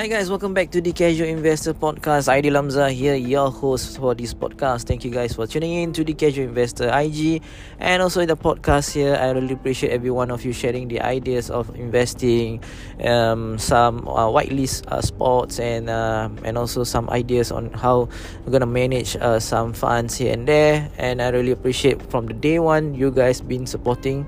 Hi guys, welcome back to the Casual Investor Podcast. Aidil Lamza here, your host for this podcast. Thank you guys for tuning in to the Casual Investor IG and also the podcast here. I really appreciate every one of you sharing the ideas of investing, um, some uh, whitelist uh, spots and uh, and also some ideas on how we're gonna manage uh, some funds here and there. And I really appreciate from the day one you guys been supporting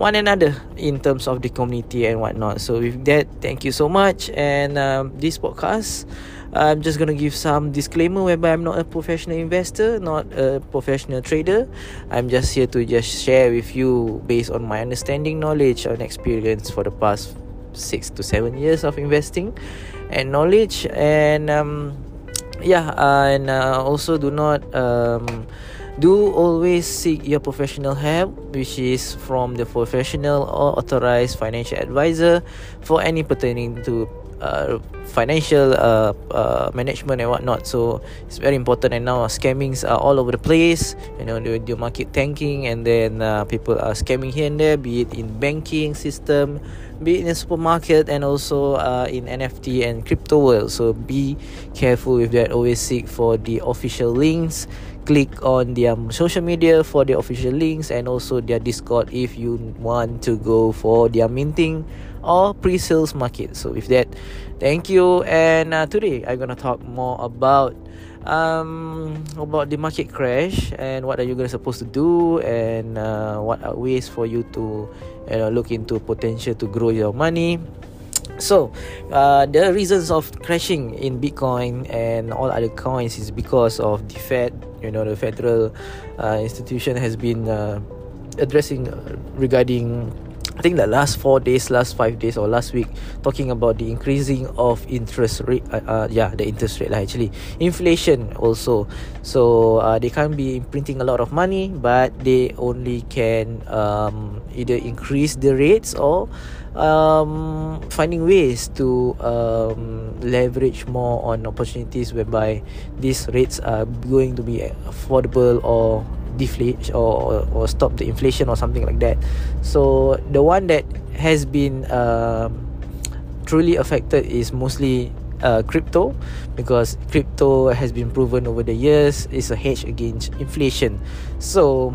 one another in terms of the community and whatnot. So with that, thank you so much. And um, this podcast, I'm just gonna give some disclaimer whereby I'm not a professional investor, not a professional trader. I'm just here to just share with you based on my understanding, knowledge, and experience for the past six to seven years of investing and knowledge. And um, yeah, uh, and uh, also do not um, do always seek your professional help which is from the professional or authorized financial advisor for any pertaining to uh, financial uh, uh, management and whatnot. So it's very important. And now scammings are all over the place. You know the, the market tanking and then uh, people are scamming here and there be it in banking system be it in supermarket and also uh, in NFT and crypto world. So be careful with that. Always seek for the official links click on their social media for their official links and also their discord if you want to go for their minting or pre-sales market. So with that thank you. And uh, today i'm gonna talk more about um about the market crash and what are you guys supposed to do and uh, what are ways for you to you know look into potential to grow your money. So uh, the reasons of crashing in bitcoin and all other coins is because of the fed you know the federal uh, institution has been uh, addressing uh, regarding I think the last four days, last five days, or last week, talking about the increasing of interest rate. Uh, uh, yeah, the interest rate lah actually. Inflation also. So uh, they can't be printing a lot of money, but they only can um, either increase the rates or um, finding ways to um, leverage more on opportunities whereby these rates are going to be affordable or deflate or, or stop the inflation or something like that. So the one that has been uh, truly affected is mostly uh, crypto because crypto has been proven over the years is a hedge against inflation. So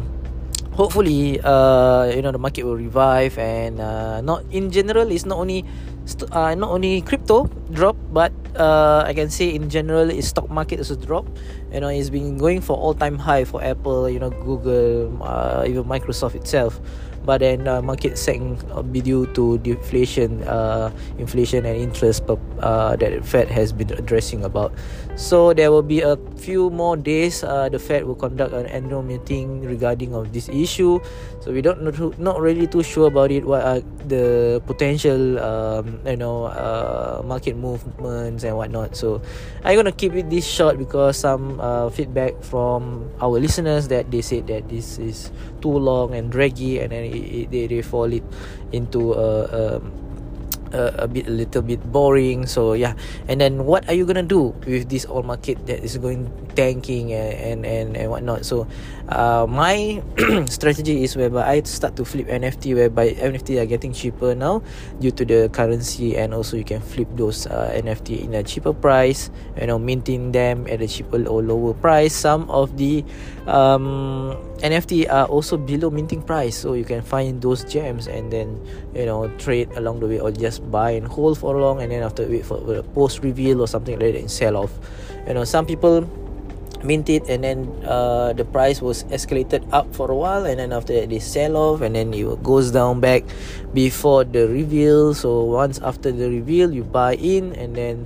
hopefully uh, you know the market will revive and uh, not in general it's not only st- uh, not only crypto drop but uh, I can say in general is stock market also drop. You know it's been going for all time high for Apple you know Google uh, even Microsoft itself but then uh, market sank uh, due to deflation uh, inflation and interest uh, that Fed has been addressing about. So there will be a few more days uh, the Fed will conduct an annual meeting regarding of this issue. So we don't not, not really too sure about it what are the potential um, you know uh, market movements and whatnot. So I'm gonna keep it this short because some uh, feedback from our listeners that they said that this is too long and draggy and then they, they fall it into a, a a, a bit a little bit boring. So yeah. And then what are you gonna do with this all market that is going tanking and and and, and whatnot? So uh, my strategy is whereby I start to flip NFT whereby NFT are getting cheaper now due to the currency and also you can flip those uh, NFT in a cheaper price you know minting them at a cheaper or lower price. Some of the um, NFT are also below minting price. So you can find those gems and then you know trade along the way or just buy and hold for long and then after wait for a post reveal or something like that and sell off you know some people mint it and then uh, the price was escalated up for a while and then after that they sell off and then it goes down back before the reveal so once after the reveal you buy in and then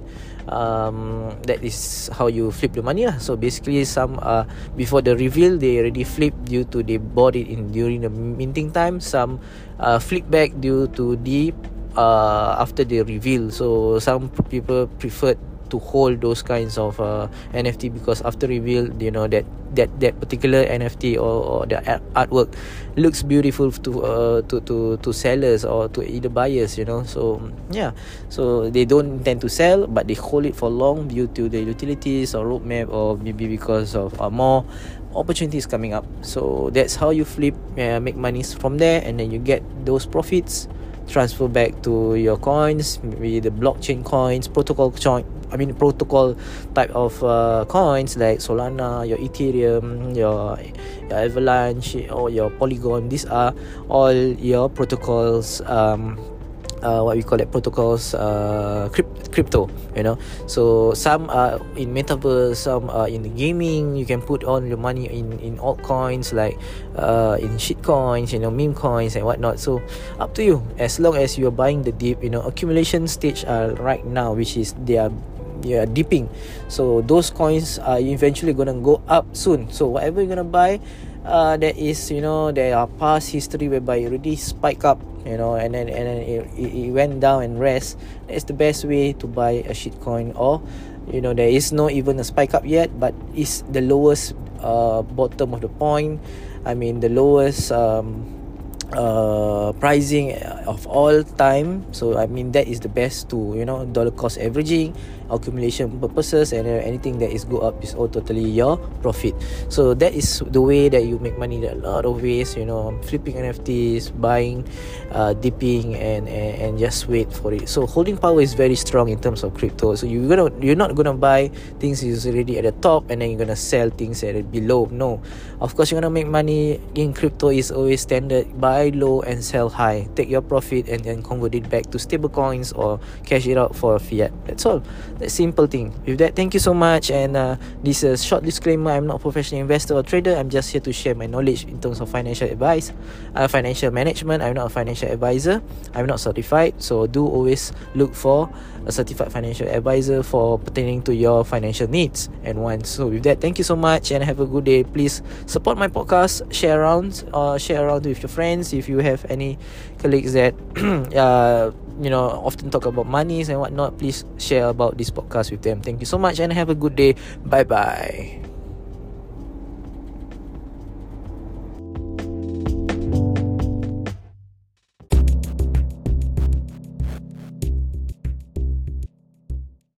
um, that is how you flip the money lah. So basically, some uh, before the reveal they already flip due to they bought it in during the minting time. Some uh, flip back due to the uh, after the reveal. So some people preferred to hold those kinds of uh, NFT because after reveal you know that that that particular NFT or, or the artwork looks beautiful to uh, to to to sellers or to either buyers you know. So yeah. So they don't intend to sell but they hold it for long due to the utilities or roadmap or maybe because of uh, more opportunities coming up. So that's how you flip uh, make money from there and then you get those profits transfer back to your coins maybe the blockchain coins protocol coin I mean protocol type of uh, coins like Solana, your Ethereum, your, your Avalanche or your Polygon. These are all your protocols um, uh, what we call it protocols uh, crypt- crypto you know. So some are in metaverse some are in the gaming you can put on your money in in altcoins like uh, in shit coins you know meme coins and whatnot. So up to you. As long as you're buying the deep you know accumulation stage uh, right now which is they are yeah dipping. So those coins are eventually gonna go up soon. So whatever you're gonna buy uh, there is you know there are past history whereby it already spike up you know and then and then it, it, went down and rest. That's the best way to buy a shit coin or you know there is no even a spike up yet but it's the lowest uh, bottom of the point. I mean the lowest um, uh, pricing of all time. So i mean that is the best to you know dollar cost averaging accumulation purposes and uh, anything that is go up is all totally your profit. So that is the way that you make money. There are a lot of ways you know flipping nfts buying uh, dipping and, and and just wait for it. So holding power is very strong in terms of crypto. So you're gonna you're not gonna buy things is already at the top and then you're gonna sell things at below. No. Of course you're gonna make money in crypto is always standard. Buy low and sell high. Take your profit and then convert it back to stable coins or cash it out for fiat. That's all. That simple thing. With that thank you so much. And uh, this is a short disclaimer. I'm not a professional investor or trader. I'm just here to share my knowledge in terms of financial advice uh, financial management. I'm not a financial advisor. I'm not certified. So do always look for a certified financial advisor for pertaining to your financial needs and wants. So with that thank you so much and have a good day. Please support my podcast. Share around uh, share around with your friends if you have any colleagues that uh, you know often talk about monies and whatnot please share about this podcast with them. Thank you so much and have a good day. Bye bye